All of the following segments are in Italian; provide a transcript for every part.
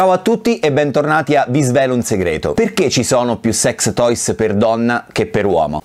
Ciao a tutti e bentornati a Vi svelo un segreto. Perché ci sono più sex toys per donna che per uomo?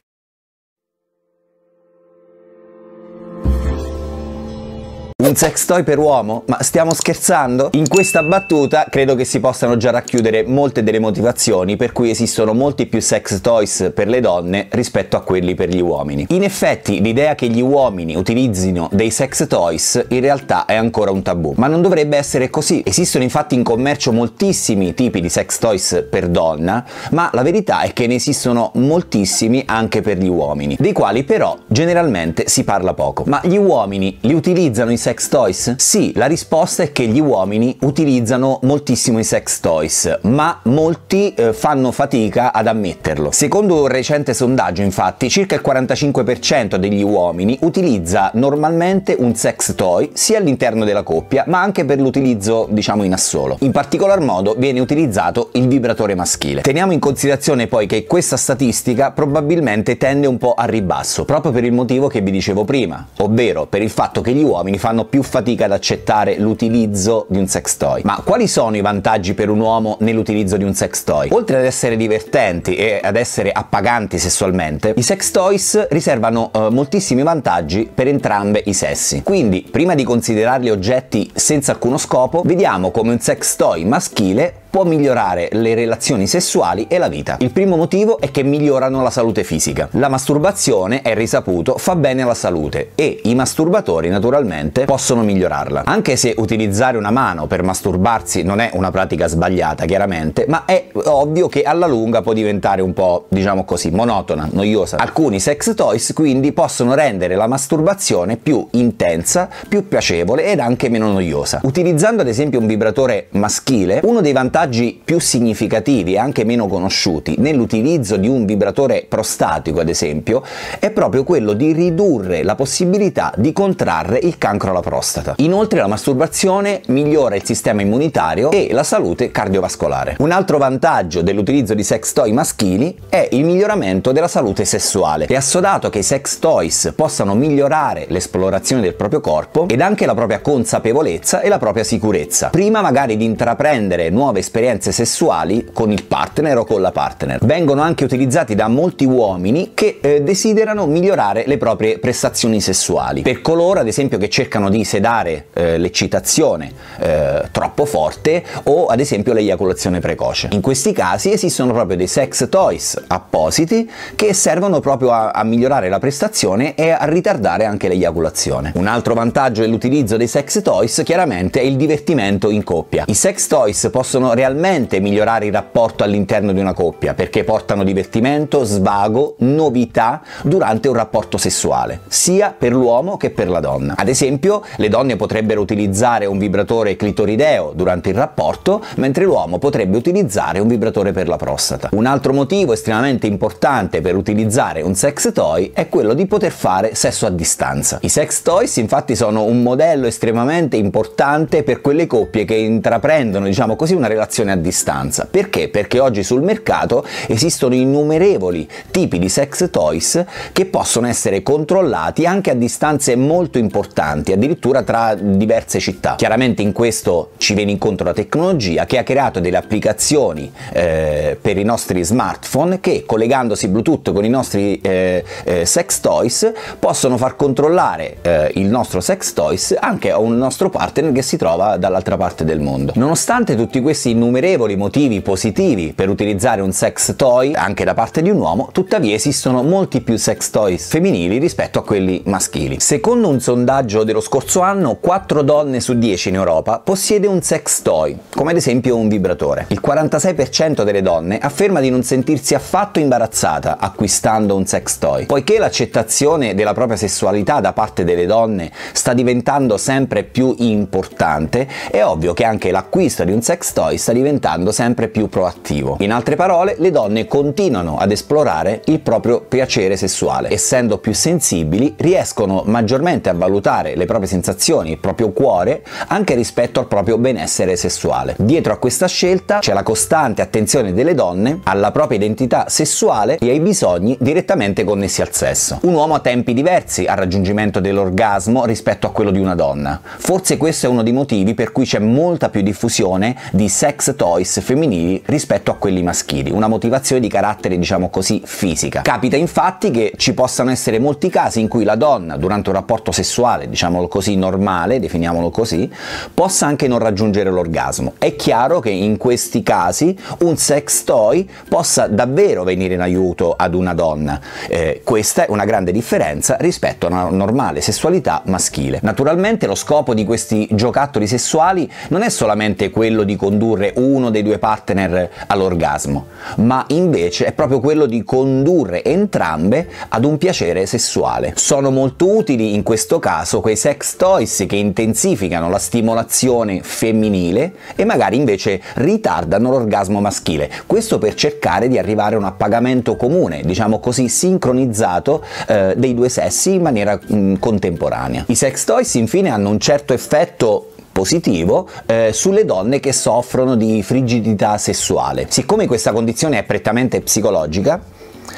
Un sex toy per uomo? Ma stiamo scherzando? In questa battuta credo che si possano già racchiudere molte delle motivazioni per cui esistono molti più sex toys per le donne rispetto a quelli per gli uomini. In effetti l'idea che gli uomini utilizzino dei sex toys in realtà è ancora un tabù, ma non dovrebbe essere così. Esistono infatti in commercio moltissimi tipi di sex toys per donna, ma la verità è che ne esistono moltissimi anche per gli uomini, dei quali però generalmente si parla poco. Ma gli uomini li utilizzano i sex sex toys? Sì, la risposta è che gli uomini utilizzano moltissimo i sex toys, ma molti eh, fanno fatica ad ammetterlo. Secondo un recente sondaggio, infatti, circa il 45% degli uomini utilizza normalmente un sex toy sia all'interno della coppia, ma anche per l'utilizzo, diciamo, in assolo. In particolar modo viene utilizzato il vibratore maschile. Teniamo in considerazione poi che questa statistica probabilmente tende un po' a ribasso, proprio per il motivo che vi dicevo prima, ovvero per il fatto che gli uomini fanno più fatica ad accettare l'utilizzo di un sex toy. Ma quali sono i vantaggi per un uomo nell'utilizzo di un sex toy? Oltre ad essere divertenti e ad essere appaganti sessualmente, i sex toys riservano eh, moltissimi vantaggi per entrambe i sessi. Quindi, prima di considerarli oggetti senza alcuno scopo, vediamo come un sex toy maschile può migliorare le relazioni sessuali e la vita. Il primo motivo è che migliorano la salute fisica. La masturbazione, è risaputo, fa bene alla salute e i masturbatori naturalmente possono migliorarla. Anche se utilizzare una mano per masturbarsi non è una pratica sbagliata, chiaramente, ma è ovvio che alla lunga può diventare un po', diciamo così, monotona, noiosa. Alcuni sex toys quindi possono rendere la masturbazione più intensa, più piacevole ed anche meno noiosa. Utilizzando ad esempio un vibratore maschile, uno dei vantaggi vantaggi più significativi e anche meno conosciuti nell'utilizzo di un vibratore prostatico, ad esempio, è proprio quello di ridurre la possibilità di contrarre il cancro alla prostata. Inoltre la masturbazione migliora il sistema immunitario e la salute cardiovascolare. Un altro vantaggio dell'utilizzo di sex toy maschili è il miglioramento della salute sessuale. È assodato che i sex toys possano migliorare l'esplorazione del proprio corpo ed anche la propria consapevolezza e la propria sicurezza. Prima magari di intraprendere nuove esperienze esperienze sessuali con il partner o con la partner. Vengono anche utilizzati da molti uomini che eh, desiderano migliorare le proprie prestazioni sessuali. Per coloro, ad esempio, che cercano di sedare eh, l'eccitazione eh, troppo forte o ad esempio l'eiaculazione precoce. In questi casi esistono proprio dei sex toys appositi che servono proprio a, a migliorare la prestazione e a ritardare anche l'eiaculazione. Un altro vantaggio dell'utilizzo dei sex toys chiaramente è il divertimento in coppia. I sex toys possono realmente migliorare il rapporto all'interno di una coppia, perché portano divertimento, svago, novità durante un rapporto sessuale, sia per l'uomo che per la donna. Ad esempio, le donne potrebbero utilizzare un vibratore clitorideo durante il rapporto, mentre l'uomo potrebbe utilizzare un vibratore per la prostata. Un altro motivo estremamente importante per utilizzare un sex toy è quello di poter fare sesso a distanza. I sex toys infatti sono un modello estremamente importante per quelle coppie che intraprendono, diciamo così, una relazione relazione a distanza. Perché? Perché oggi sul mercato esistono innumerevoli tipi di sex toys che possono essere controllati anche a distanze molto importanti, addirittura tra diverse città. Chiaramente in questo ci viene incontro la tecnologia che ha creato delle applicazioni eh, per i nostri smartphone che collegandosi Bluetooth con i nostri eh, eh, sex toys possono far controllare eh, il nostro sex toys anche a un nostro partner che si trova dall'altra parte del mondo. Nonostante tutti questi innumerevoli motivi positivi per utilizzare un sex toy anche da parte di un uomo, tuttavia esistono molti più sex toys femminili rispetto a quelli maschili. Secondo un sondaggio dello scorso anno, 4 donne su 10 in Europa possiede un sex toy, come ad esempio un vibratore. Il 46% delle donne afferma di non sentirsi affatto imbarazzata acquistando un sex toy. Poiché l'accettazione della propria sessualità da parte delle donne sta diventando sempre più importante, è ovvio che anche l'acquisto di un sex toy sta diventando sempre più proattivo. In altre parole, le donne continuano ad esplorare il proprio piacere sessuale. Essendo più sensibili, riescono maggiormente a valutare le proprie sensazioni, il proprio cuore, anche rispetto al proprio benessere sessuale. Dietro a questa scelta c'è la costante attenzione delle donne alla propria identità sessuale e ai bisogni direttamente connessi al sesso. Un uomo ha tempi diversi al raggiungimento dell'orgasmo rispetto a quello di una donna. Forse questo è uno dei motivi per cui c'è molta più diffusione di sex sex toys femminili rispetto a quelli maschili, una motivazione di carattere diciamo così fisica. Capita infatti che ci possano essere molti casi in cui la donna durante un rapporto sessuale, diciamolo così, normale, definiamolo così, possa anche non raggiungere l'orgasmo. È chiaro che in questi casi un sex toy possa davvero venire in aiuto ad una donna. Eh, questa è una grande differenza rispetto a una normale sessualità maschile. Naturalmente lo scopo di questi giocattoli sessuali non è solamente quello di condurre uno dei due partner all'orgasmo, ma invece è proprio quello di condurre entrambe ad un piacere sessuale. Sono molto utili in questo caso quei sex toys che intensificano la stimolazione femminile e magari invece ritardano l'orgasmo maschile, questo per cercare di arrivare a un appagamento comune, diciamo così sincronizzato eh, dei due sessi in maniera mh, contemporanea. I sex toys infine hanno un certo effetto positivo eh, sulle donne che soffrono di frigidità sessuale. Siccome questa condizione è prettamente psicologica,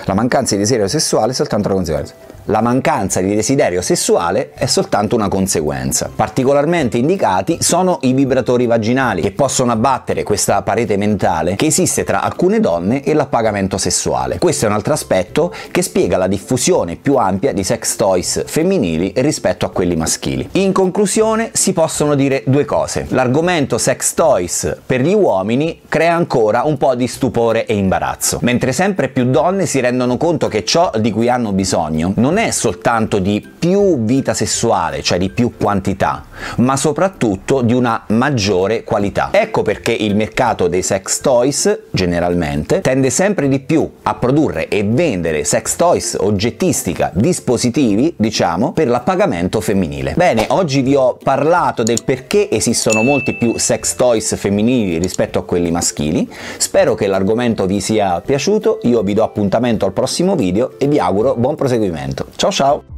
la mancanza di desiderio sessuale è soltanto una conseguenza la mancanza di desiderio sessuale è soltanto una conseguenza. Particolarmente indicati sono i vibratori vaginali, che possono abbattere questa parete mentale che esiste tra alcune donne e l'appagamento sessuale. Questo è un altro aspetto che spiega la diffusione più ampia di sex toys femminili rispetto a quelli maschili. In conclusione si possono dire due cose. L'argomento sex toys per gli uomini crea ancora un po' di stupore e imbarazzo, mentre sempre più donne si rendono conto che ciò di cui hanno bisogno non è soltanto di più vita sessuale, cioè di più quantità, ma soprattutto di una maggiore qualità. Ecco perché il mercato dei sex toys, generalmente, tende sempre di più a produrre e vendere sex toys, oggettistica, dispositivi, diciamo, per l'appagamento femminile. Bene, oggi vi ho parlato del perché esistono molti più sex toys femminili rispetto a quelli maschili, spero che l'argomento vi sia piaciuto, io vi do appuntamento al prossimo video e vi auguro buon proseguimento. Ciao ciao!